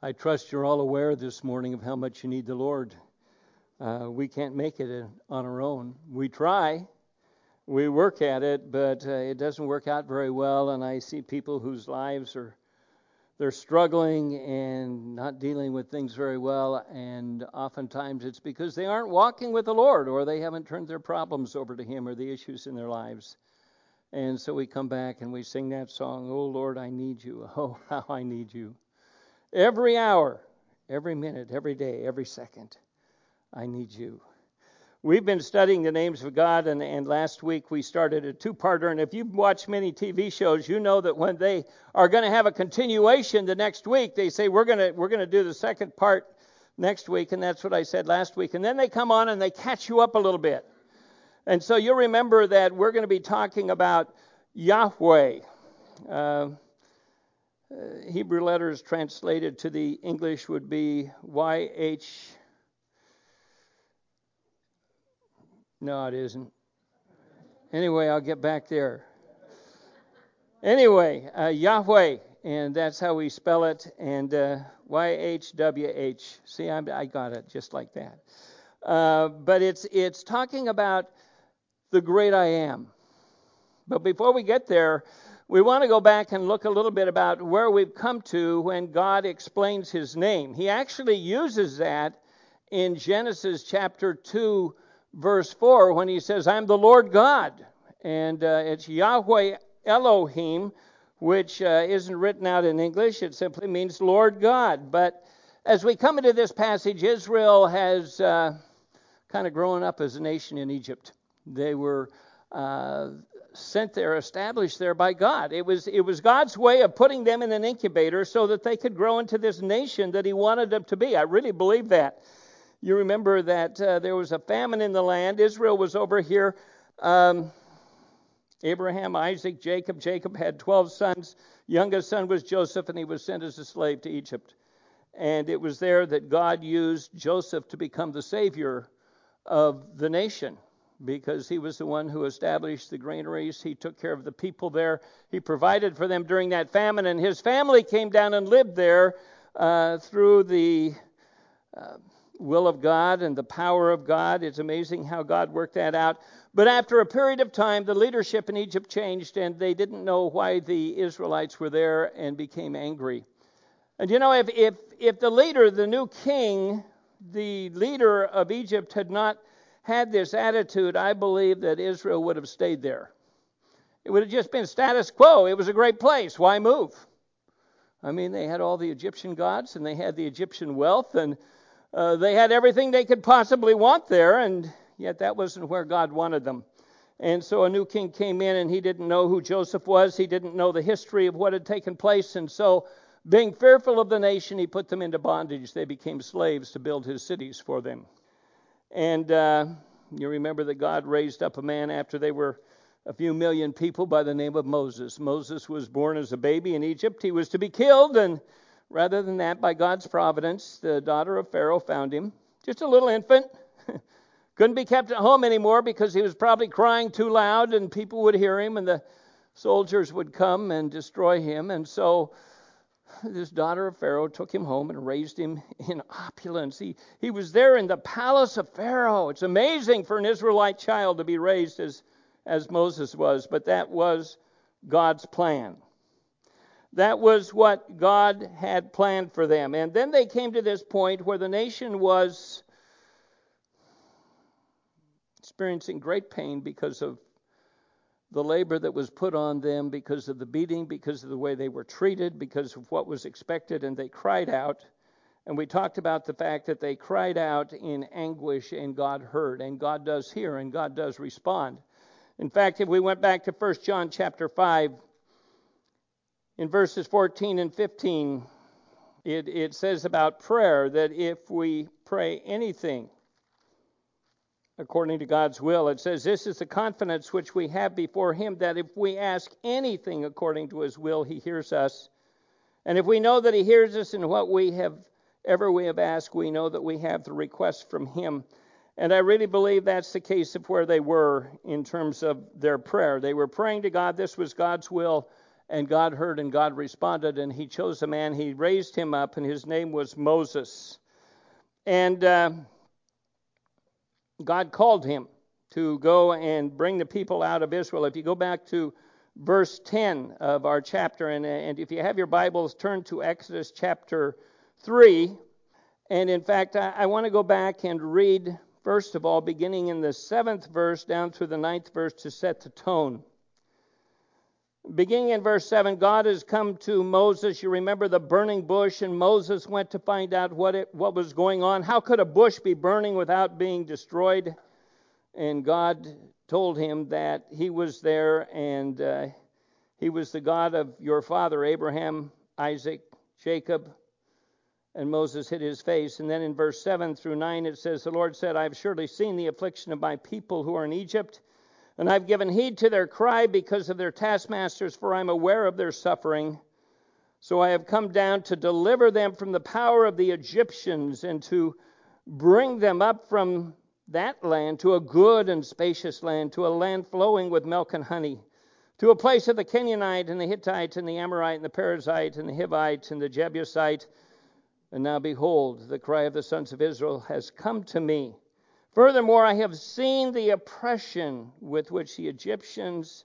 I trust you're all aware this morning of how much you need the Lord. Uh, we can't make it on our own. We try, we work at it, but uh, it doesn't work out very well. And I see people whose lives are they're struggling and not dealing with things very well, and oftentimes it's because they aren't walking with the Lord or they haven't turned their problems over to Him or the issues in their lives. And so we come back and we sing that song, Oh Lord, I need you. Oh, how I need you. Every hour, every minute, every day, every second, I need you. We've been studying the names of God, and, and last week we started a two parter. And if you've watched many TV shows, you know that when they are going to have a continuation the next week, they say, We're going to, we're to do the second part next week. And that's what I said last week. And then they come on and they catch you up a little bit. And so you'll remember that we're going to be talking about Yahweh. Uh, uh, Hebrew letters translated to the English would be YH. No, it isn't. Anyway, I'll get back there. Anyway, uh, Yahweh, and that's how we spell it, and uh, YHWH. See, I, I got it just like that. Uh, but it's it's talking about the great I am. But before we get there, we want to go back and look a little bit about where we've come to when God explains his name. He actually uses that in Genesis chapter 2, verse 4, when he says, I'm the Lord God. And uh, it's Yahweh Elohim, which uh, isn't written out in English. It simply means Lord God. But as we come into this passage, Israel has uh, kind of grown up as a nation in Egypt. They were uh, sent there, established there by God. It was, it was God's way of putting them in an incubator so that they could grow into this nation that He wanted them to be. I really believe that. You remember that uh, there was a famine in the land. Israel was over here. Um, Abraham, Isaac, Jacob. Jacob had 12 sons. Youngest son was Joseph, and he was sent as a slave to Egypt. And it was there that God used Joseph to become the savior of the nation because he was the one who established the granaries. He took care of the people there. He provided for them during that famine, and his family came down and lived there uh, through the uh, will of God and the power of God. It's amazing how God worked that out. But after a period of time, the leadership in Egypt changed, and they didn't know why the Israelites were there and became angry. And you know, if, if, if the leader, the new king, the leader of Egypt had not had this attitude, I believe that Israel would have stayed there. It would have just been status quo. It was a great place. Why move? I mean, they had all the Egyptian gods and they had the Egyptian wealth and uh, they had everything they could possibly want there, and yet that wasn't where God wanted them. And so a new king came in and he didn't know who Joseph was. He didn't know the history of what had taken place. And so, being fearful of the nation, he put them into bondage. They became slaves to build his cities for them. And uh, you remember that God raised up a man after they were a few million people by the name of Moses. Moses was born as a baby in Egypt. He was to be killed, and rather than that, by God's providence, the daughter of Pharaoh found him. Just a little infant. Couldn't be kept at home anymore because he was probably crying too loud, and people would hear him, and the soldiers would come and destroy him. And so this daughter of Pharaoh took him home and raised him in opulence. He, he was there in the palace of Pharaoh. It's amazing for an Israelite child to be raised as, as Moses was, but that was God's plan. That was what God had planned for them. And then they came to this point where the nation was experiencing great pain because of the labor that was put on them because of the beating, because of the way they were treated, because of what was expected, and they cried out. And we talked about the fact that they cried out in anguish, and God heard, and God does hear, and God does respond. In fact, if we went back to 1 John chapter 5, in verses 14 and 15, it, it says about prayer that if we pray anything according to God's will. It says, This is the confidence which we have before Him that if we ask anything according to His will, He hears us. And if we know that He hears us in what we have ever we have asked, we know that we have the request from Him. And I really believe that's the case of where they were in terms of their prayer. They were praying to God, this was God's will, And God heard and God responded, and He chose a man. He raised him up, and his name was Moses. And uh, God called him to go and bring the people out of Israel. If you go back to verse 10 of our chapter, and, and if you have your Bibles, turn to Exodus chapter 3. And in fact, I, I want to go back and read, first of all, beginning in the seventh verse down through the ninth verse to set the tone. Beginning in verse 7, God has come to Moses. You remember the burning bush, and Moses went to find out what, it, what was going on. How could a bush be burning without being destroyed? And God told him that he was there and uh, he was the God of your father, Abraham, Isaac, Jacob. And Moses hid his face. And then in verse 7 through 9, it says, The Lord said, I have surely seen the affliction of my people who are in Egypt and I've given heed to their cry because of their taskmasters, for I'm aware of their suffering. So I have come down to deliver them from the power of the Egyptians and to bring them up from that land to a good and spacious land, to a land flowing with milk and honey, to a place of the Canaanite and the Hittite and the Amorite and the Perizzite and the Hivite and the Jebusite. And now behold, the cry of the sons of Israel has come to me Furthermore, I have seen the oppression with which the Egyptians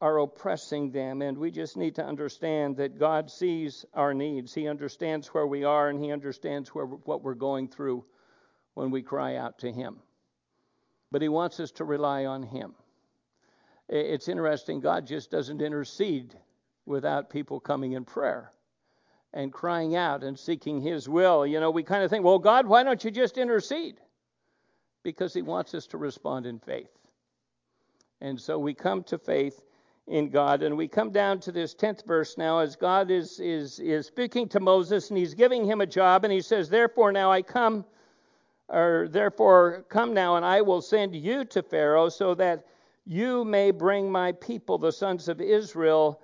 are oppressing them, and we just need to understand that God sees our needs. He understands where we are, and He understands where, what we're going through when we cry out to Him. But He wants us to rely on Him. It's interesting, God just doesn't intercede without people coming in prayer and crying out and seeking His will. You know, we kind of think, well, God, why don't you just intercede? Because he wants us to respond in faith. And so we come to faith in God. And we come down to this 10th verse now as God is, is, is speaking to Moses and he's giving him a job. And he says, Therefore, now I come, or therefore, come now and I will send you to Pharaoh so that you may bring my people, the sons of Israel,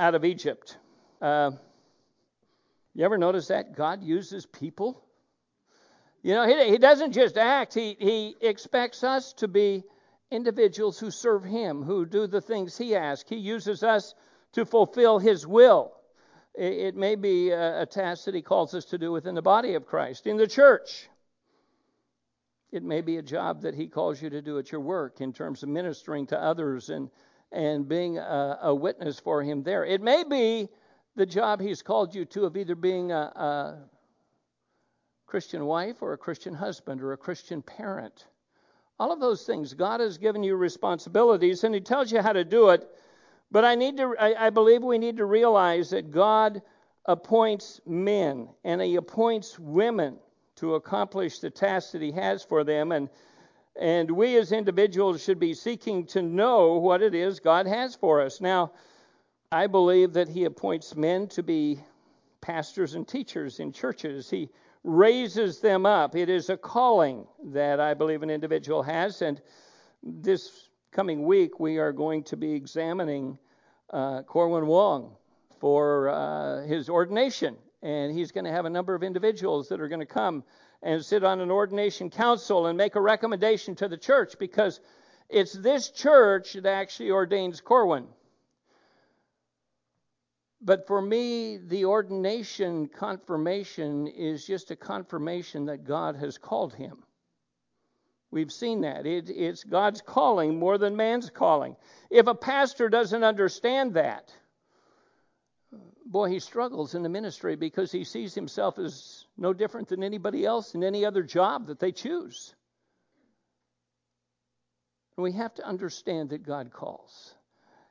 out of Egypt. Uh, you ever notice that? God uses people you know, he, he doesn't just act, he, he expects us to be individuals who serve him, who do the things he asks. He uses us to fulfill his will. It, it may be a, a task that he calls us to do within the body of Christ, in the church. It may be a job that he calls you to do at your work in terms of ministering to others and, and being a, a witness for him there. It may be the job he's called you to of either being a, a Christian wife or a Christian husband or a Christian parent. All of those things. God has given you responsibilities and He tells you how to do it. But I need to I, I believe we need to realize that God appoints men and He appoints women to accomplish the tasks that He has for them. And and we as individuals should be seeking to know what it is God has for us. Now, I believe that He appoints men to be pastors and teachers in churches. He raises them up. It is a calling that I believe an individual has. And this coming week, we are going to be examining uh, Corwin Wong for uh, his ordination. And he's going to have a number of individuals that are going to come and sit on an ordination council and make a recommendation to the church because it's this church that actually ordains Corwin. But for me, the ordination confirmation is just a confirmation that God has called him. We've seen that. It, it's God's calling more than man's calling. If a pastor doesn't understand that, boy, he struggles in the ministry because he sees himself as no different than anybody else in any other job that they choose. And we have to understand that God calls.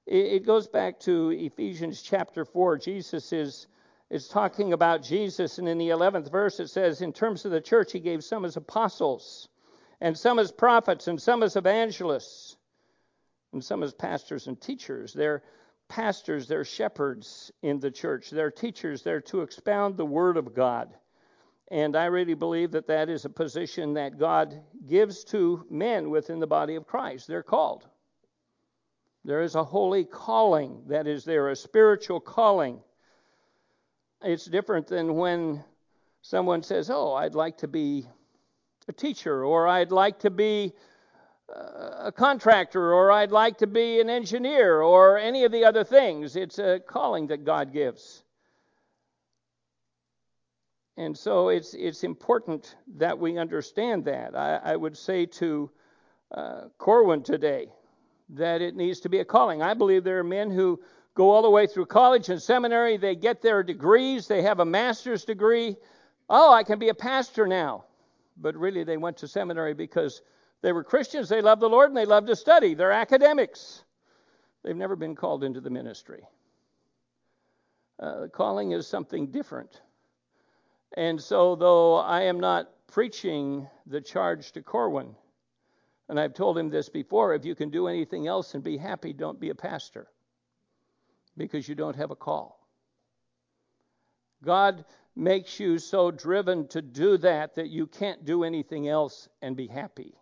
It goes back to Ephesians chapter 4. Jesus is, is talking about Jesus, and in the 11th verse it says, In terms of the church, he gave some as apostles, and some as prophets, and some as evangelists, and some as pastors and teachers. They're pastors, they're shepherds in the church, they're teachers, they're to expound the word of God. And I really believe that that is a position that God gives to men within the body of Christ. They're called. There is a holy calling that is there, a spiritual calling. It's different than when someone says, Oh, I'd like to be a teacher, or I'd like to be a contractor, or I'd like to be an engineer, or any of the other things. It's a calling that God gives. And so it's, it's important that we understand that. I, I would say to uh, Corwin today that it needs to be a calling. I believe there are men who go all the way through college and seminary, they get their degrees, they have a master's degree. Oh, I can be a pastor now. But really, they went to seminary because they were Christians, they loved the Lord, and they loved to study. They're academics. They've never been called into the ministry. Uh, calling is something different. And so, though I am not preaching the charge to Corwin, and I've told him this before if you can do anything else and be happy, don't be a pastor because you don't have a call. God makes you so driven to do that that you can't do anything else and be happy.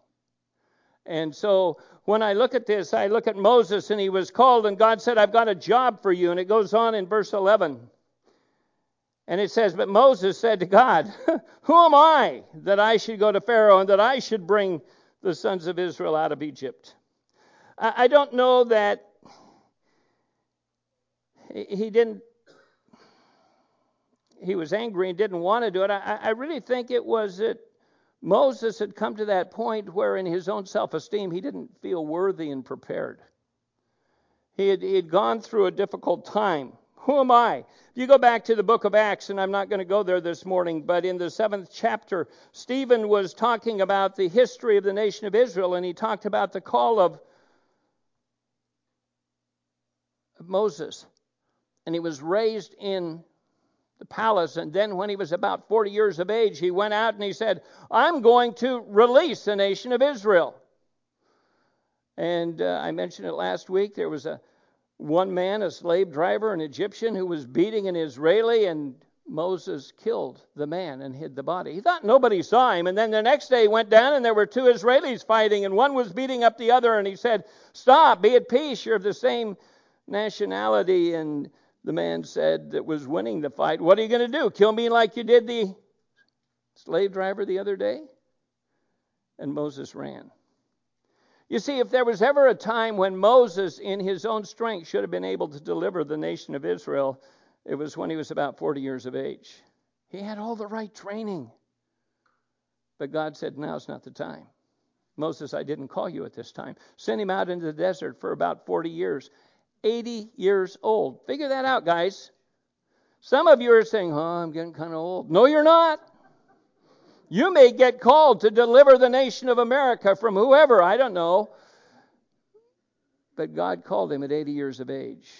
And so when I look at this, I look at Moses and he was called, and God said, I've got a job for you. And it goes on in verse 11. And it says, But Moses said to God, Who am I that I should go to Pharaoh and that I should bring the sons of Israel out of Egypt? I don't know that he didn't, he was angry and didn't want to do it. I, really think it was that Moses had come to that point where, in his own self esteem, he didn't feel worthy and prepared. He had, he had gone through a difficult time. Who am I? You go back to the book of Acts, and I'm not going to go there this morning, but in the seventh chapter, Stephen was talking about the history of the nation of Israel, and he talked about the call of, of Moses. And he was raised in the palace. And then, when he was about 40 years of age, he went out and he said, I'm going to release the nation of Israel. And uh, I mentioned it last week. There was a one man, a slave driver, an Egyptian, who was beating an Israeli, and Moses killed the man and hid the body. He thought nobody saw him. And then the next day he went down, and there were two Israelis fighting, and one was beating up the other. And he said, Stop, be at peace. You're of the same nationality. And the man said that was winning the fight, What are you going to do? Kill me like you did the slave driver the other day? And Moses ran. You see, if there was ever a time when Moses, in his own strength, should have been able to deliver the nation of Israel, it was when he was about 40 years of age. He had all the right training. But God said, Now's not the time. Moses, I didn't call you at this time. Send him out into the desert for about 40 years. 80 years old. Figure that out, guys. Some of you are saying, Oh, I'm getting kind of old. No, you're not. You may get called to deliver the nation of America from whoever, I don't know. But God called him at 80 years of age.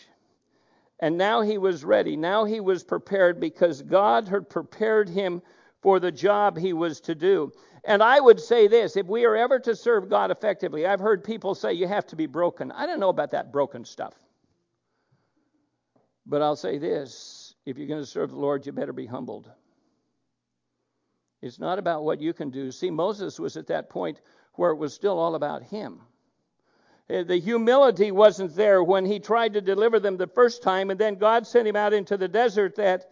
And now he was ready. Now he was prepared because God had prepared him for the job he was to do. And I would say this if we are ever to serve God effectively, I've heard people say you have to be broken. I don't know about that broken stuff. But I'll say this if you're going to serve the Lord, you better be humbled. It's not about what you can do. See, Moses was at that point where it was still all about him. Uh, the humility wasn't there when he tried to deliver them the first time, and then God sent him out into the desert that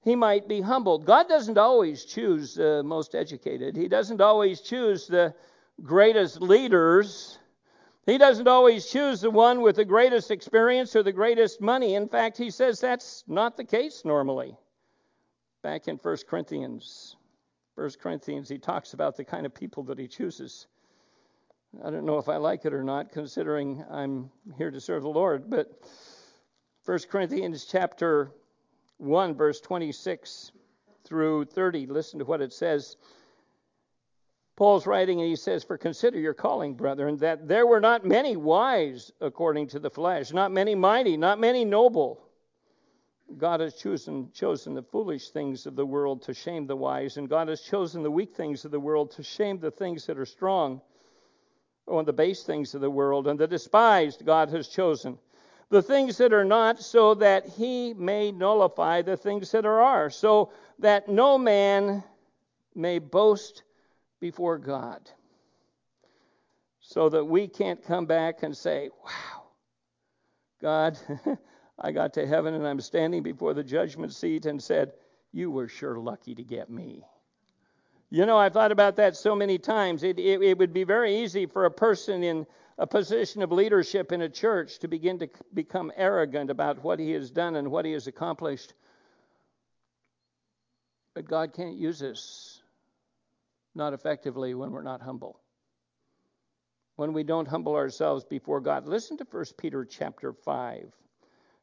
he might be humbled. God doesn't always choose the most educated, He doesn't always choose the greatest leaders. He doesn't always choose the one with the greatest experience or the greatest money. In fact, he says that's not the case normally. Back in 1 Corinthians First Corinthians, he talks about the kind of people that he chooses. I don't know if I like it or not, considering I'm here to serve the Lord, but 1 Corinthians chapter 1, verse 26 through 30, listen to what it says. Paul's writing and he says, For consider your calling, brethren, that there were not many wise according to the flesh, not many mighty, not many noble God has chosen, chosen the foolish things of the world to shame the wise, and God has chosen the weak things of the world to shame the things that are strong, oh, or the base things of the world, and the despised God has chosen. The things that are not, so that he may nullify the things that are, are so that no man may boast before God. So that we can't come back and say, wow, God, I got to heaven and I'm standing before the judgment seat and said, You were sure lucky to get me. You know, I've thought about that so many times. It, it, it would be very easy for a person in a position of leadership in a church to begin to become arrogant about what he has done and what he has accomplished. But God can't use us not effectively when we're not humble. When we don't humble ourselves before God. Listen to 1 Peter chapter 5.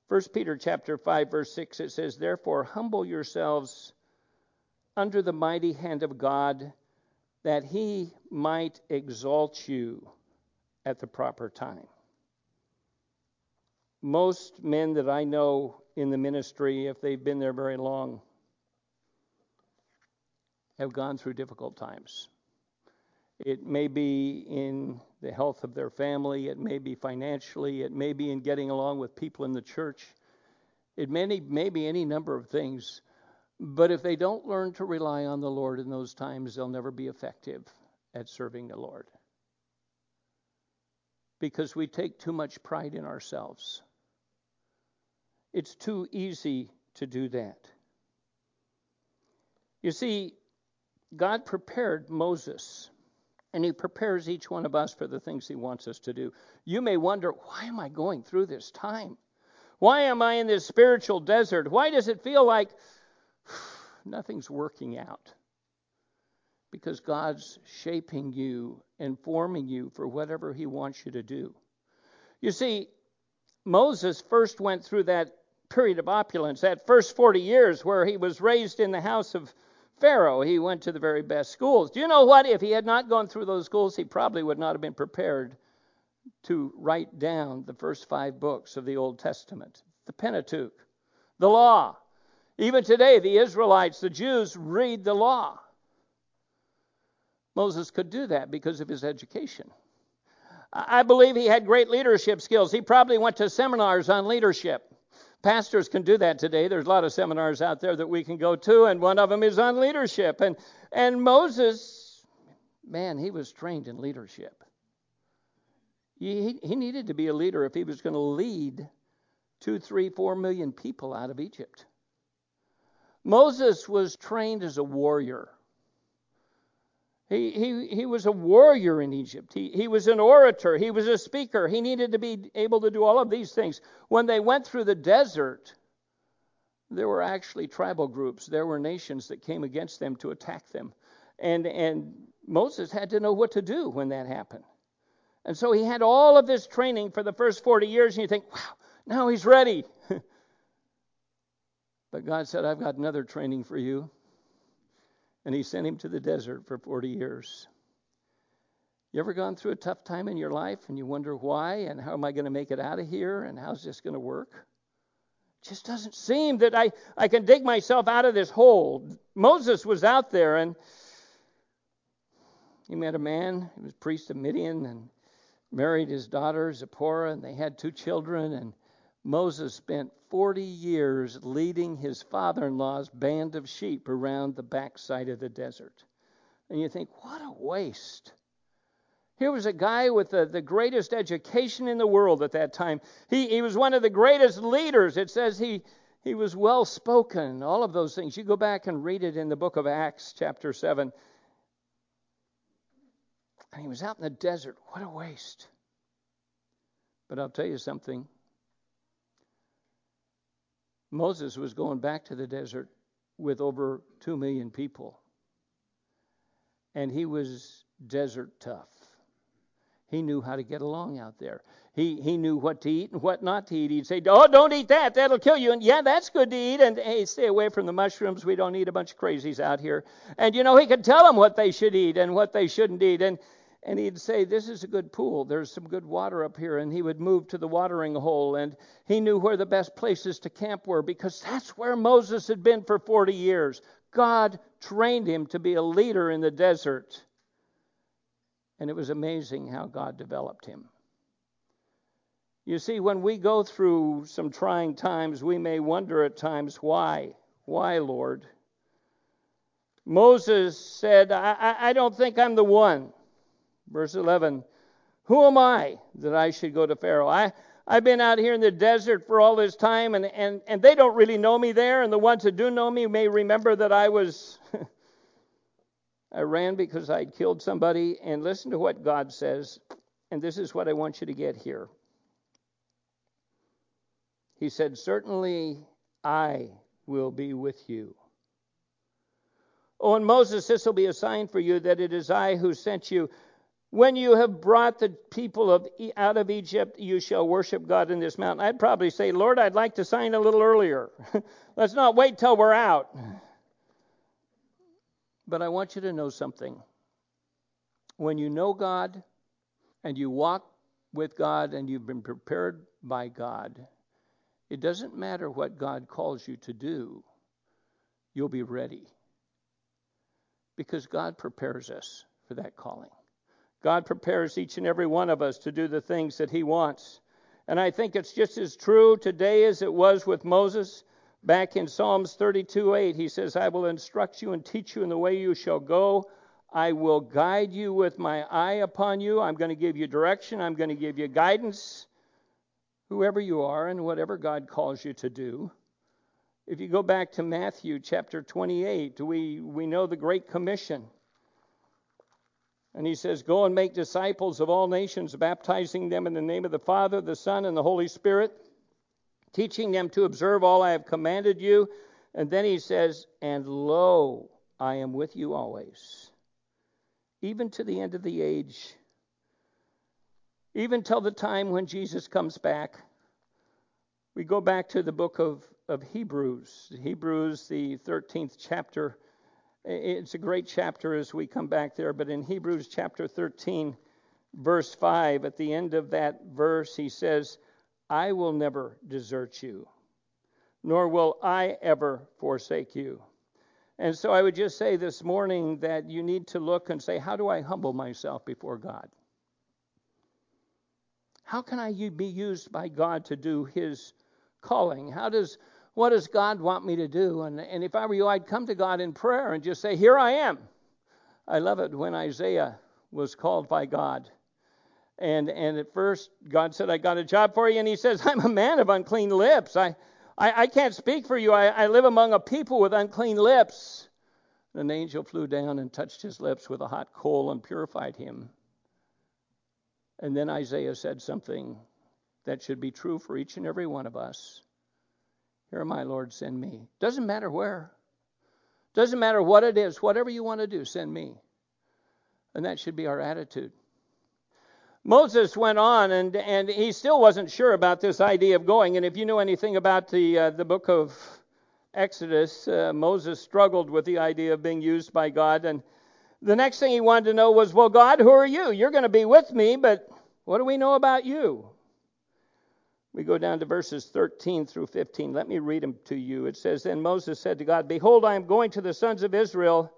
1 Peter chapter 5 verse 6 it says therefore humble yourselves under the mighty hand of God that he might exalt you at the proper time. Most men that I know in the ministry, if they've been there very long, have gone through difficult times. It may be in the health of their family, it may be financially, it may be in getting along with people in the church, it may, may be any number of things. But if they don't learn to rely on the Lord in those times, they'll never be effective at serving the Lord because we take too much pride in ourselves. It's too easy to do that. You see, God prepared Moses, and He prepares each one of us for the things He wants us to do. You may wonder, why am I going through this time? Why am I in this spiritual desert? Why does it feel like nothing's working out? because God's shaping you and forming you for whatever He wants you to do. You see, Moses first went through that period of opulence, that first 40 years where he was raised in the house of Pharaoh. He went to the very best schools. Do you know what? If he had not gone through those schools, he probably would not have been prepared to write down the first five books of the Old Testament the Pentateuch, the law. Even today, the Israelites, the Jews, read the law. Moses could do that because of his education. I believe he had great leadership skills. He probably went to seminars on leadership. Pastors can do that today. There's a lot of seminars out there that we can go to, and one of them is on leadership. And and Moses, man, he was trained in leadership. He, he needed to be a leader if he was going to lead two, three, four million people out of Egypt. Moses was trained as a warrior. He, he, he was a warrior in Egypt. He, he was an orator. He was a speaker. He needed to be able to do all of these things. When they went through the desert, there were actually tribal groups. There were nations that came against them to attack them. And, and Moses had to know what to do when that happened. And so he had all of this training for the first 40 years, and you think, wow, now he's ready. but God said, I've got another training for you and he sent him to the desert for 40 years. You ever gone through a tough time in your life and you wonder why and how am I going to make it out of here and how's this going to work? It just doesn't seem that I, I can dig myself out of this hole. Moses was out there and he met a man, he was priest of Midian and married his daughter Zipporah and they had two children and Moses spent 40 years leading his father in law's band of sheep around the backside of the desert. And you think, what a waste. Here was a guy with the, the greatest education in the world at that time. He, he was one of the greatest leaders. It says he, he was well spoken, all of those things. You go back and read it in the book of Acts, chapter 7. And he was out in the desert. What a waste. But I'll tell you something Moses was going back to the desert with over 2 million people. And he was desert tough. He knew how to get along out there. He, he knew what to eat and what not to eat. He'd say, Oh, don't eat that. That'll kill you. And yeah, that's good to eat. And hey, stay away from the mushrooms. We don't need a bunch of crazies out here. And you know, he could tell them what they should eat and what they shouldn't eat. And and he'd say, This is a good pool. There's some good water up here. And he would move to the watering hole. And he knew where the best places to camp were because that's where Moses had been for 40 years. God trained him to be a leader in the desert. And it was amazing how God developed him. You see, when we go through some trying times, we may wonder at times, why? Why, Lord? Moses said, I, I don't think I'm the one. Verse 11 Who am I that I should go to Pharaoh? I, I've been out here in the desert for all this time, and, and, and they don't really know me there. And the ones that do know me may remember that I was I ran because I'd killed somebody. And listen to what God says. And this is what I want you to get here. He said, Certainly I will be with you. Oh, and Moses, this will be a sign for you that it is I who sent you. When you have brought the people of, out of Egypt, you shall worship God in this mountain. I'd probably say, Lord, I'd like to sign a little earlier. Let's not wait till we're out. But I want you to know something. When you know God and you walk with God and you've been prepared by God, it doesn't matter what God calls you to do, you'll be ready. Because God prepares us for that calling. God prepares each and every one of us to do the things that He wants. And I think it's just as true today as it was with Moses. Back in Psalms 32 8, he says, I will instruct you and teach you in the way you shall go. I will guide you with my eye upon you. I'm going to give you direction. I'm going to give you guidance whoever you are and whatever God calls you to do. If you go back to Matthew chapter 28, we, we know the Great Commission. And he says, Go and make disciples of all nations, baptizing them in the name of the Father, the Son, and the Holy Spirit, teaching them to observe all I have commanded you. And then he says, And lo, I am with you always, even to the end of the age even till the time when Jesus comes back. We go back to the book of, of Hebrews, Hebrews, the 13th chapter. It's a great chapter as we come back there, but in Hebrews chapter 13, verse 5, at the end of that verse, he says, I will never desert you, nor will I ever forsake you. And so I would just say this morning that you need to look and say, How do I humble myself before God? How can I be used by God to do His calling? How does what does God want me to do? And, and if I were you, I'd come to God in prayer and just say, Here I am. I love it when Isaiah was called by God. And and at first God said, I got a job for you, and he says, I'm a man of unclean lips. I I, I can't speak for you. I, I live among a people with unclean lips. An angel flew down and touched his lips with a hot coal and purified him. And then Isaiah said something that should be true for each and every one of us. Here, my Lord, send me. Doesn't matter where. Doesn't matter what it is. Whatever you want to do, send me. And that should be our attitude. Moses went on, and, and he still wasn't sure about this idea of going. And if you know anything about the, uh, the book of Exodus, uh, Moses struggled with the idea of being used by God. And the next thing he wanted to know was, Well, God, who are you? You're going to be with me, but what do we know about you? We go down to verses 13 through 15. Let me read them to you. It says, Then Moses said to God, Behold, I am going to the sons of Israel,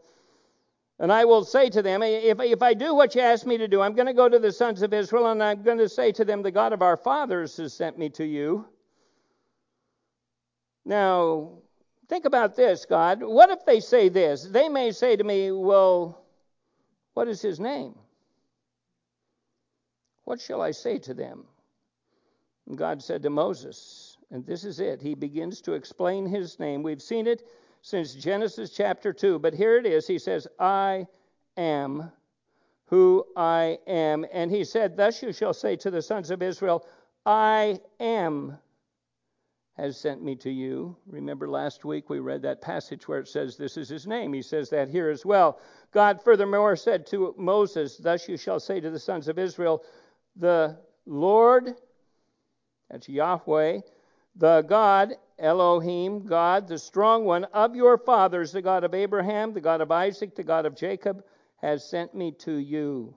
and I will say to them, If, if I do what you ask me to do, I'm going to go to the sons of Israel, and I'm going to say to them, The God of our fathers has sent me to you. Now, think about this, God. What if they say this? They may say to me, Well, what is his name? What shall I say to them? God said to Moses, and this is it. He begins to explain his name. We've seen it since Genesis chapter 2, but here it is. He says, I am who I am. And he said, Thus you shall say to the sons of Israel, I am has sent me to you. Remember last week we read that passage where it says, This is his name. He says that here as well. God furthermore said to Moses, Thus you shall say to the sons of Israel, The Lord, that's Yahweh, the God, Elohim, God, the strong one of your fathers, the God of Abraham, the God of Isaac, the God of Jacob, has sent me to you.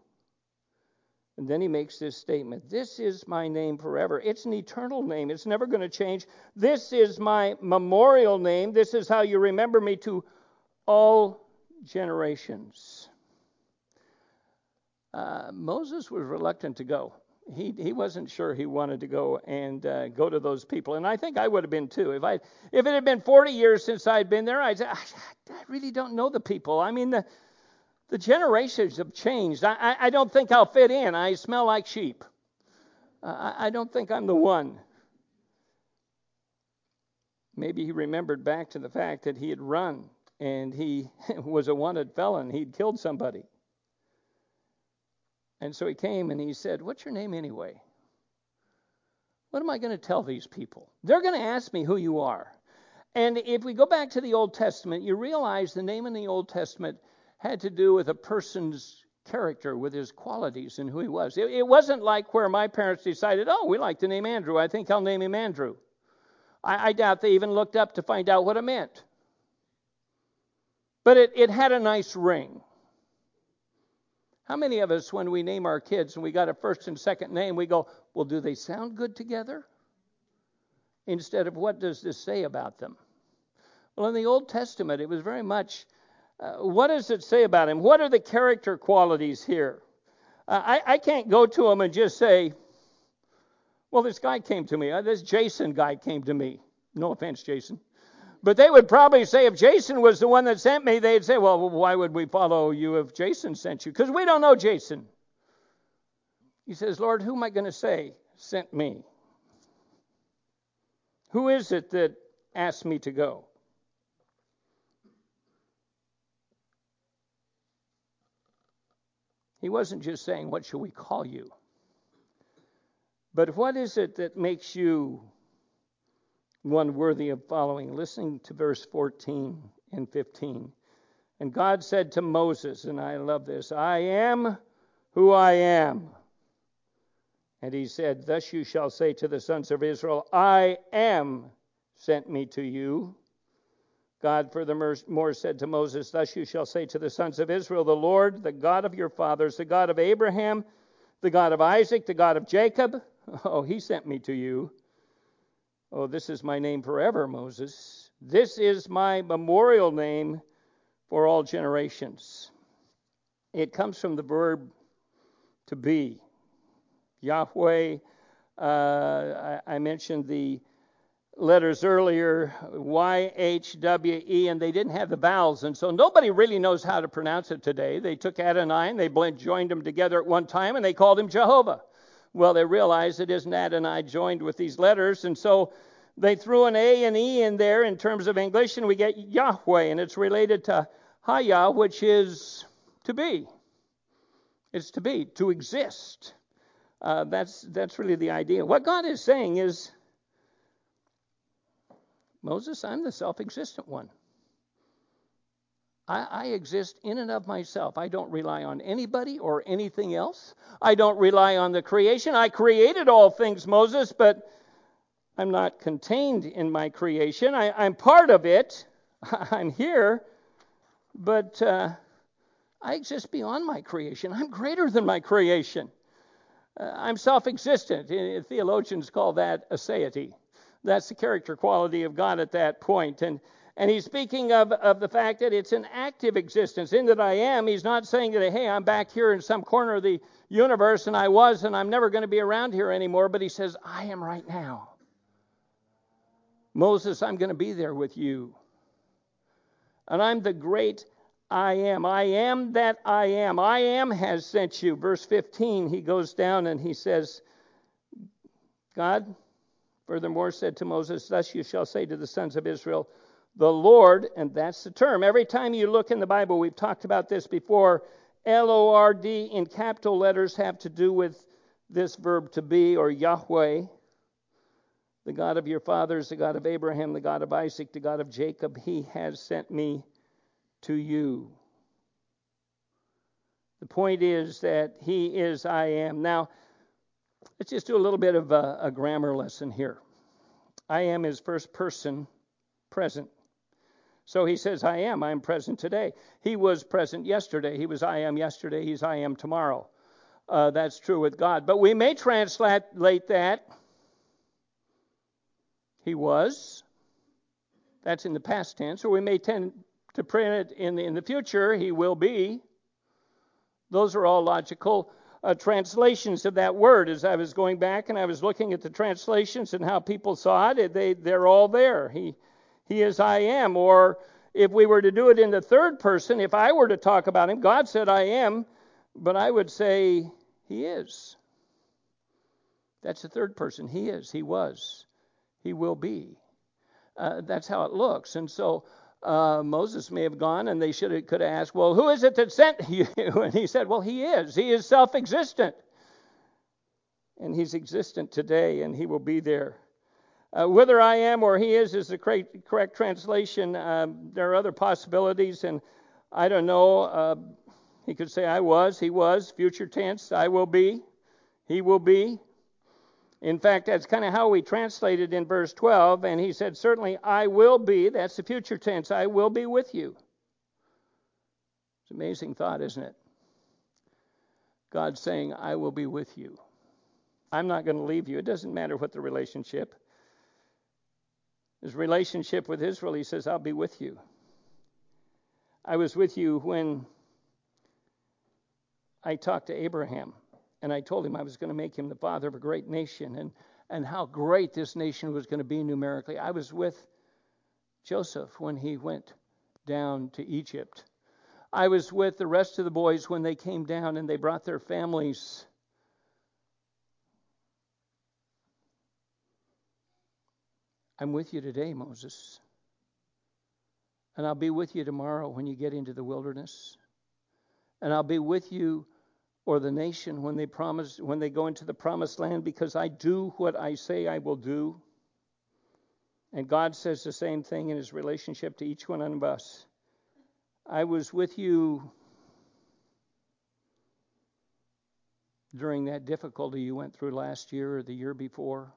And then he makes this statement This is my name forever. It's an eternal name, it's never going to change. This is my memorial name. This is how you remember me to all generations. Uh, Moses was reluctant to go. He, he wasn't sure he wanted to go and uh, go to those people. And I think I would have been too. If, I, if it had been 40 years since I'd been there, I'd say, I, really don't know the people. I mean, the, the generations have changed. I, I, I don't think I'll fit in. I smell like sheep. I, I don't think I'm the one. Maybe he remembered back to the fact that he had run and he was a wanted felon. He'd killed somebody. And so he came and he said, What's your name anyway? What am I going to tell these people? They're going to ask me who you are. And if we go back to the Old Testament, you realize the name in the Old Testament had to do with a person's character, with his qualities and who he was. It, it wasn't like where my parents decided, oh, we like the name Andrew. I think I'll name him Andrew. I, I doubt they even looked up to find out what it meant. But it, it had a nice ring. How many of us, when we name our kids and we got a first and second name, we go, well, do they sound good together? Instead of what does this say about them? Well, in the Old Testament, it was very much uh, what does it say about him? What are the character qualities here? Uh, I, I, can't go to him and just say, well, this guy came to me. Uh, this Jason guy came to me. No offense, Jason. But they would probably say if Jason was the one that sent me, they'd say, well, why would we follow you if Jason sent you? Because we don't know Jason. He says, Lord, who am I going to say sent me? Who is it that asked me to go? He wasn't just saying, What shall we call you? But what is it that makes you one worthy of following. Listening to verse 14 and 15. And God said to Moses, and I love this, I am who I am. And he said, Thus you shall say to the sons of Israel, I am sent me to you. God furthermore said to Moses, Thus you shall say to the sons of Israel, The Lord, the God of your fathers, the God of Abraham, the God of Isaac, the God of Jacob, oh, he sent me to you. Oh, this is my name forever, Moses. This is my memorial name for all generations. It comes from the verb to be. Yahweh, uh, I, mentioned the letters earlier, Y, H, W, E, and they didn't have the vowels, and so nobody really knows how to pronounce it today. They took Adonai and they joined them together at one time, and they called him Jehovah. Well, they realized it isn't Adonai joined with these letters, and so they threw an A and E in there in terms of English, and we get Yahweh, and it's related to Haya, which is to be. It's to be, to exist. Uh, that's that's really the idea. What God is saying is, Moses, I'm the self-existent one. I, exist in and of myself. I don't rely on anybody or anything else. I don't rely on the creation. I created all things, Moses, but I'm not contained in my creation. I, am part of it. I'm here, but uh, I exist beyond my creation. I'm greater than my creation. Uh, I'm self existent. Theologians call that aseity. That's the character quality of God at that point. And and he's speaking of, of the fact that it's an active existence. In that I am, he's not saying that, hey, I'm back here in some corner of the universe and I was and I'm never going to be around here anymore, but he says, I am right now. Moses, I'm going to be there with you. And I'm the great I am. I am that I am. I am has sent you. Verse 15, he goes down and he says, God, furthermore, said to Moses, Thus you shall say to the sons of Israel, the Lord, and that's the term. Every time you look in the Bible, we've talked about this before. L O R D in capital letters have to do with this verb to be or Yahweh. The God of your fathers, the God of Abraham, the God of Isaac, the God of Jacob, he has sent me to you. The point is that he is I am. Now, let's just do a little bit of a, a grammar lesson here. I am is first person present. So he says, I am. I am present today. He was present yesterday. He was I am yesterday. He's I am tomorrow. Uh, that's true with God. But we may translate that. He was. That's in the past tense. Or we may tend to print it in the, in the future. He will be. Those are all logical uh, translations of that word. As I was going back and I was looking at the translations and how people saw it, they, they're all there. He he is I am. Or if we were to do it in the third person, if I were to talk about him, God said I am, but I would say he is. That's the third person. He is. He was. He will be. Uh, that's how it looks. And so uh, Moses may have gone and they should have, could have asked, Well, who is it that sent you? And he said, Well, he is. He is self existent. And he's existent today and he will be there. Uh, whether I am or he is is the correct, correct translation. Um, there are other possibilities, and I don't know. Uh, he could say, I was, he was, future tense, I will be, he will be. In fact, that's kind of how we translated in verse 12. And he said, Certainly I will be. That's the future tense. I will be with you. It's an amazing thought, isn't it? God saying, I will be with you. I'm not going to leave you. It doesn't matter what the relationship. His relationship with Israel, he says, I'll be with you. I was with you when I talked to Abraham and I told him I was going to make him the father of a great nation and, and how great this nation was going to be numerically. I was with Joseph when he went down to Egypt. I was with the rest of the boys when they came down and they brought their families. I'm with you today, Moses. And I'll be with you tomorrow when you get into the wilderness. And I'll be with you or the nation when they promise when they go into the promised land because I do what I say I will do. And God says the same thing in his relationship to each one of us. I was with you during that difficulty you went through last year or the year before,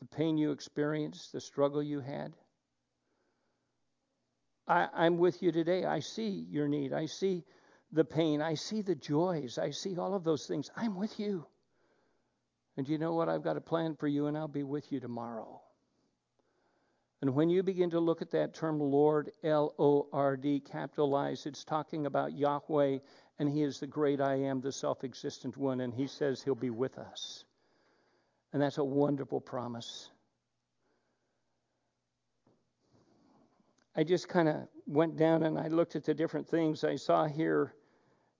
the pain you experienced, the struggle you had. I, am with you today. I see your need. I see the pain. I see the joys. I see all of those things. I'm with you. And you know what? I've got a plan for you, and I'll be with you tomorrow. And when you begin to look at that term Lord, L O R D, capitalized, it's talking about Yahweh, and He is the great I am, the self existent one, and He says He'll be with us. And that's a wonderful promise. I just kind of went down and I looked at the different things I saw here.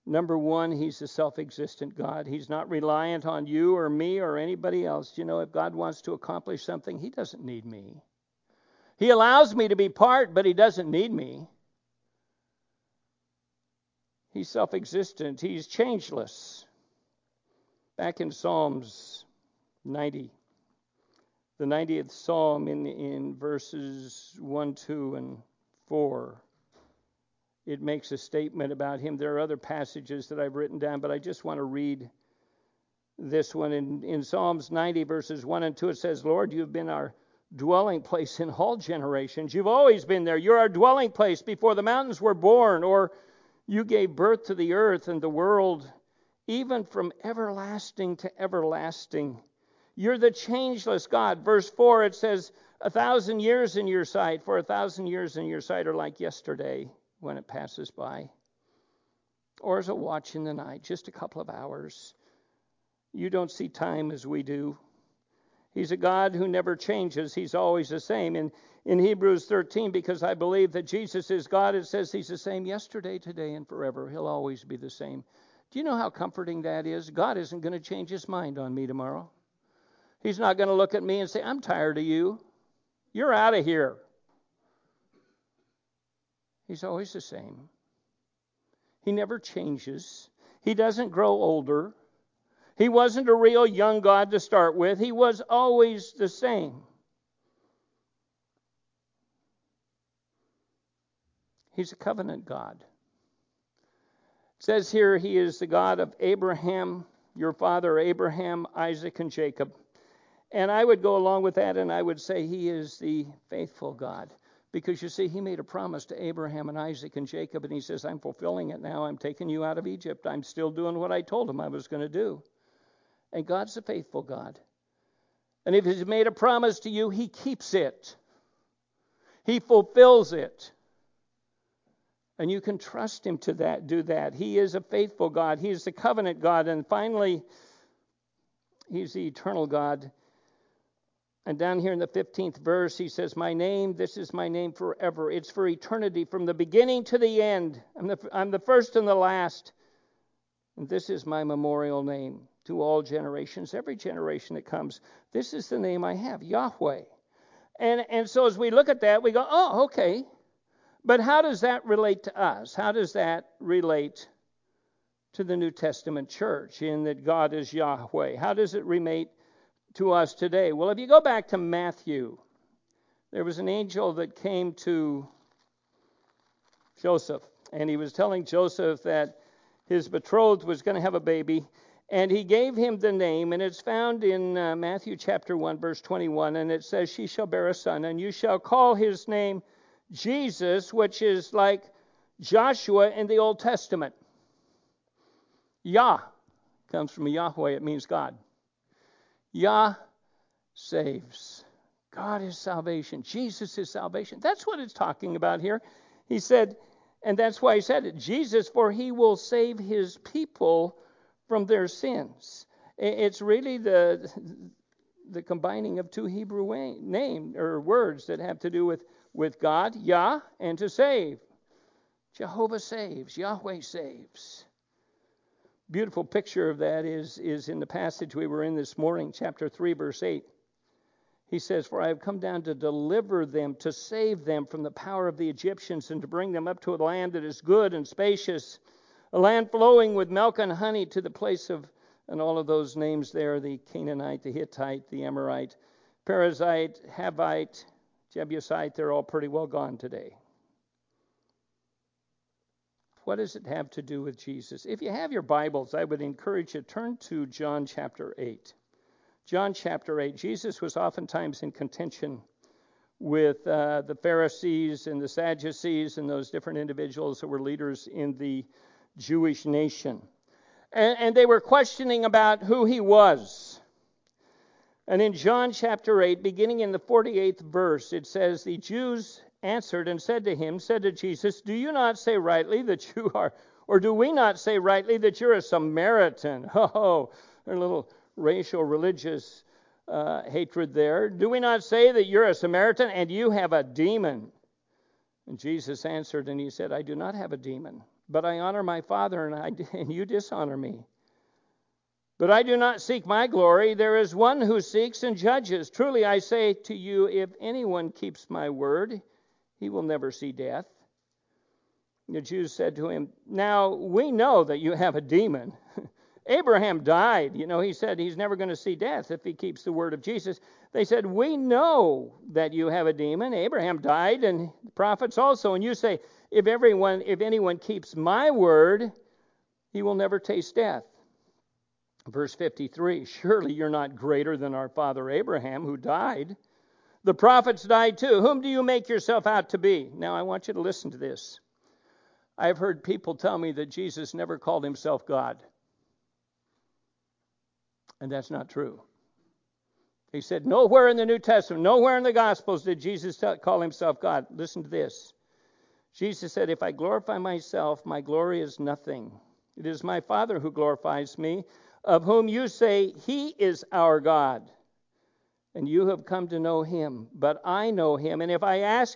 Number one, he's a self existent God. He's not reliant on you or me or anybody else. You know, if God wants to accomplish something, he doesn't need me. He allows me to be part, but he doesn't need me. He's self existent, he's changeless. Back in Psalms 90, the 90th Psalm in, in verses 1, 2, and 4. It makes a statement about him. There are other passages that I've written down, but I just want to read this one. In, in Psalms 90, verses 1 and 2, it says, Lord, you've been our dwelling place in all generations. You've always been there. You're our dwelling place before the mountains were born, or you gave birth to the earth and the world, even from everlasting to everlasting. You're the changeless God. Verse 4, it says, A thousand years in your sight, for a thousand years in your sight are like yesterday when it passes by. Or as a watch in the night, just a couple of hours. You don't see time as we do. He's a God who never changes. He's always the same. In, in Hebrews 13, because I believe that Jesus is God, it says He's the same yesterday, today, and forever. He'll always be the same. Do you know how comforting that is? God isn't going to change His mind on me tomorrow. He's not going to look at me and say, I'm tired of you. You're out of here. He's always the same. He never changes. He doesn't grow older. He wasn't a real young God to start with. He was always the same. He's a covenant God. It says here he is the God of Abraham, your father Abraham, Isaac, and Jacob. And I would go along with that and I would say he is the faithful God. Because you see, he made a promise to Abraham and Isaac and Jacob, and he says, I'm fulfilling it now. I'm taking you out of Egypt. I'm still doing what I told him I was going to do. And God's a faithful God. And if he's made a promise to you, he keeps it, he fulfills it. And you can trust him to that, do that. He is a faithful God. He is the covenant God. And finally, he's the eternal God. And down here in the 15th verse, he says, My name, this is my name forever. It's for eternity, from the beginning to the end. I'm the, I'm the first and the last. And this is my memorial name to all generations, every generation that comes. This is the name I have, Yahweh. And, and so as we look at that, we go, oh, okay. But how does that relate to us? How does that relate to the New Testament church in that God is Yahweh? How does it relate to us today? Well, if you go back to Matthew, there was an angel that came to Joseph, and he was telling Joseph that his betrothed was going to have a baby, and he gave him the name, and it's found in uh, Matthew chapter 1, verse 21, and it says, She shall bear a son, and you shall call his name Jesus, which is like Joshua in the Old Testament. Yah comes from Yahweh, it means God. Yah saves. God is salvation. Jesus is salvation. That's what it's talking about here. He said, and that's why he said it Jesus, for he will save his people from their sins. It's really the the combining of two Hebrew names or words that have to do with, with God, Yah, and to save. Jehovah saves, Yahweh saves. Beautiful picture of that is, is in the passage we were in this morning, chapter 3, verse 8. He says, For I have come down to deliver them, to save them from the power of the Egyptians, and to bring them up to a land that is good and spacious, a land flowing with milk and honey, to the place of, and all of those names there the Canaanite, the Hittite, the Amorite, Perizzite, Havite, Jebusite, they're all pretty well gone today. What does it have to do with Jesus? If you have your Bibles, I would encourage you to turn to John chapter 8. John chapter 8, Jesus was oftentimes in contention with uh, the Pharisees and the Sadducees and those different individuals that were leaders in the Jewish nation. And, and they were questioning about who he was. And in John chapter 8, beginning in the 48th verse, it says, The Jews answered and said to him, said to Jesus, Do you not say rightly that you are, or do we not say rightly that you're a Samaritan? Oh, a little racial, religious uh, hatred there. Do we not say that you're a Samaritan and you have a demon? And Jesus answered and he said, I do not have a demon, but I honor my Father and, I, and you dishonor me. But I do not seek my glory. There is one who seeks and judges. Truly I say to you, if anyone keeps my word, he will never see death. The Jews said to him, Now we know that you have a demon. Abraham died. You know, he said he's never going to see death if he keeps the word of Jesus. They said, We know that you have a demon. Abraham died, and the prophets also. And you say, If everyone, if anyone keeps my word, he will never taste death. Verse 53 Surely you're not greater than our father Abraham, who died. The prophets died too. Whom do you make yourself out to be? Now, I want you to listen to this. I've heard people tell me that Jesus never called himself God. And that's not true. He said, Nowhere in the New Testament, nowhere in the Gospels did Jesus call himself God. Listen to this. Jesus said, If I glorify myself, my glory is nothing. It is my Father who glorifies me, of whom you say, He is our God. And you have come to know him, but I know him. And if I ask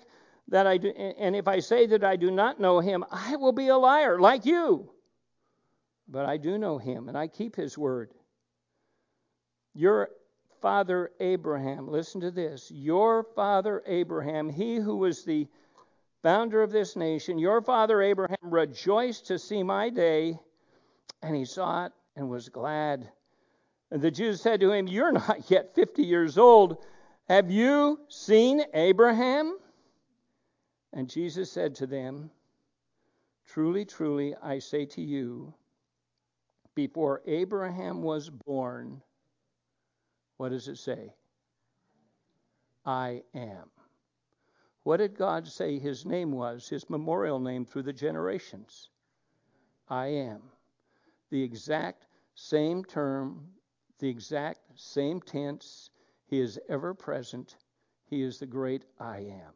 that I do, and if I say that I do not know him, I will be a liar like you. But I do know him, and I keep his word. Your father Abraham, listen to this. Your father Abraham, he who was the founder of this nation, your father Abraham rejoiced to see my day, and he saw it and was glad. And the Jews said to him, You're not yet 50 years old. Have you seen Abraham? And Jesus said to them, Truly, truly, I say to you, before Abraham was born, what does it say? I am. What did God say his name was, his memorial name through the generations? I am. The exact same term, the exact same tense. He is ever present. He is the great I am.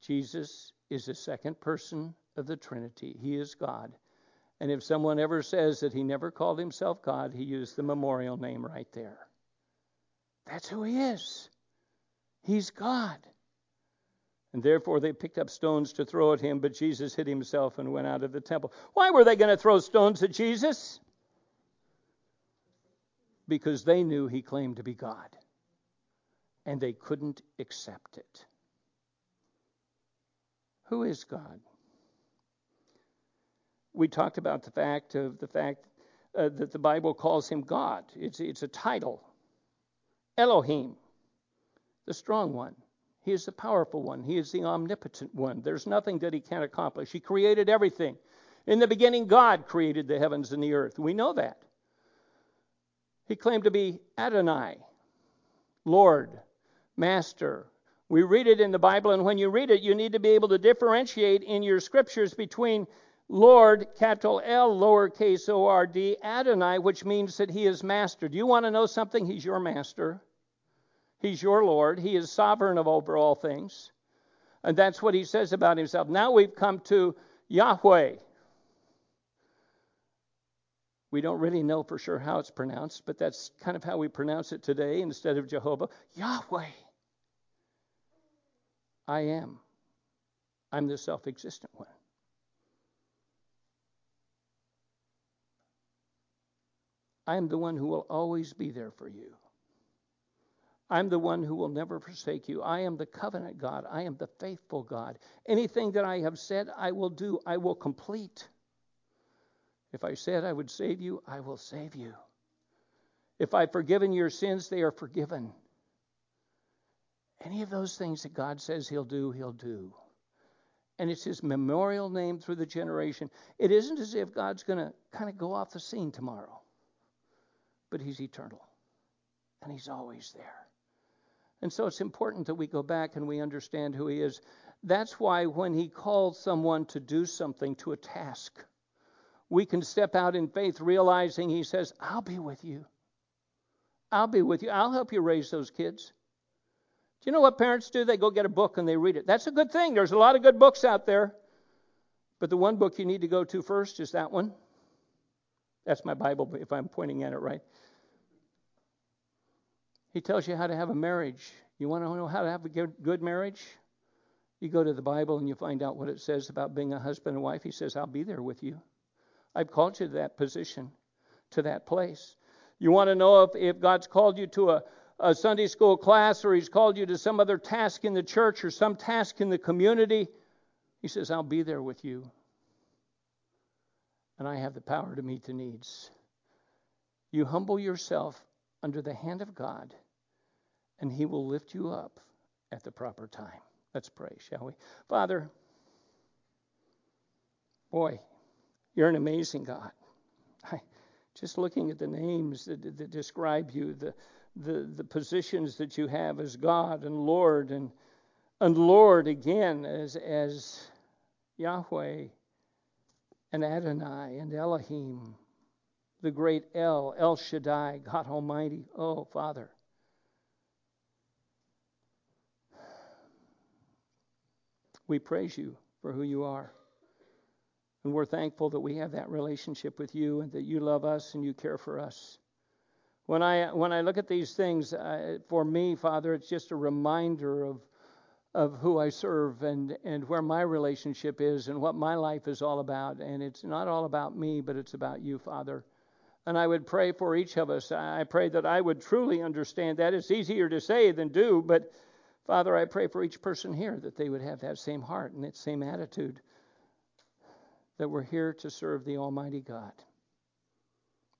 Jesus is the second person of the Trinity. He is God. And if someone ever says that he never called himself God, he used the memorial name right there. That's who he is. He's God. And therefore they picked up stones to throw at him, but Jesus hid himself and went out of the temple. Why were they going to throw stones at Jesus? Because they knew he claimed to be God. and they couldn't accept it. Who is God? We talked about the fact of the fact uh, that the Bible calls him God. It's, it's a title. Elohim, the strong one. He is the powerful one. He is the omnipotent one. There's nothing that he can't accomplish. He created everything. In the beginning, God created the heavens and the earth. We know that. He claimed to be Adonai, Lord, Master. We read it in the Bible, and when you read it, you need to be able to differentiate in your scriptures between Lord, capital L, lowercase o r d, Adonai, which means that he is master. Do you want to know something? He's your master. He's your Lord. He is sovereign of over all things. And that's what he says about himself. Now we've come to Yahweh. We don't really know for sure how it's pronounced, but that's kind of how we pronounce it today instead of Jehovah. Yahweh. I am. I'm the self existent one. I am the one who will always be there for you. I'm the one who will never forsake you. I am the covenant God. I am the faithful God. Anything that I have said, I will do, I will complete. If I said I would save you, I will save you. If I've forgiven your sins, they are forgiven. Any of those things that God says He'll do, He'll do. And it's His memorial name through the generation. It isn't as if God's going to kind of go off the scene tomorrow but He's eternal. And He's always there. And so it's important that we go back and we understand who He is. That's why when He calls someone to do something, to a task, we can step out in faith realizing He says, I'll be with you. I'll be with you. I'll help you raise those kids. Do you know what parents do? They go get a book and they read it. That's a good thing. There's a lot of good books out there. But the one book you need to go to first is that one. That's my Bible, if I'm pointing at it right. He tells you how to have a marriage. You want to know how to have a good marriage? You go to the Bible and you find out what it says about being a husband and wife. He says, I'll be there with you. I've called you to that position, to that place. You want to know if, if God's called you to a, a Sunday school class or He's called you to some other task in the church or some task in the community? He says, I'll be there with you. And I have the power to meet the needs. You humble yourself under the hand of God and He will lift you up at the proper time. Let's pray, shall we? Father, boy, you're an amazing God. I, just looking at the names that, that describe you, the, the, the positions that you have as God and Lord, and, and Lord again as, as Yahweh and Adonai and Elohim, the great El, El Shaddai, God Almighty. Oh, Father. We praise you for who you are. And we're thankful that we have that relationship with you and that you love us and you care for us. When I, when I look at these things, for me, Father, it's just a reminder of, of who I serve and, and where my relationship is and what my life is all about. And it's not all about me, but it's about you, Father. And I would pray for each of us. I pray that I would truly understand that. It's easier to say than do, but Father, I pray for each person here that they would have that same heart and that same attitude that we're here to serve the Almighty God,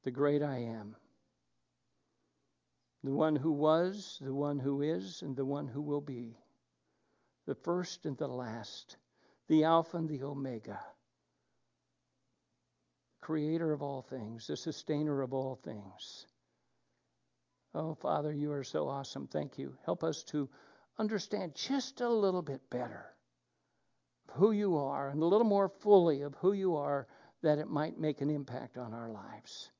the great I am, the one who was, the one who is, and the one who will be, the first and the last, the Alpha and the Omega, creator of all things, the sustainer of all things. Oh, Father, you are so awesome. Thank you. Help us to understand just a little bit better who you are and a little more fully of who you are that it might make an impact on our lives.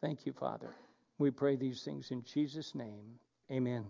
Thank you, Father. We pray these things in Jesus' name. Amen.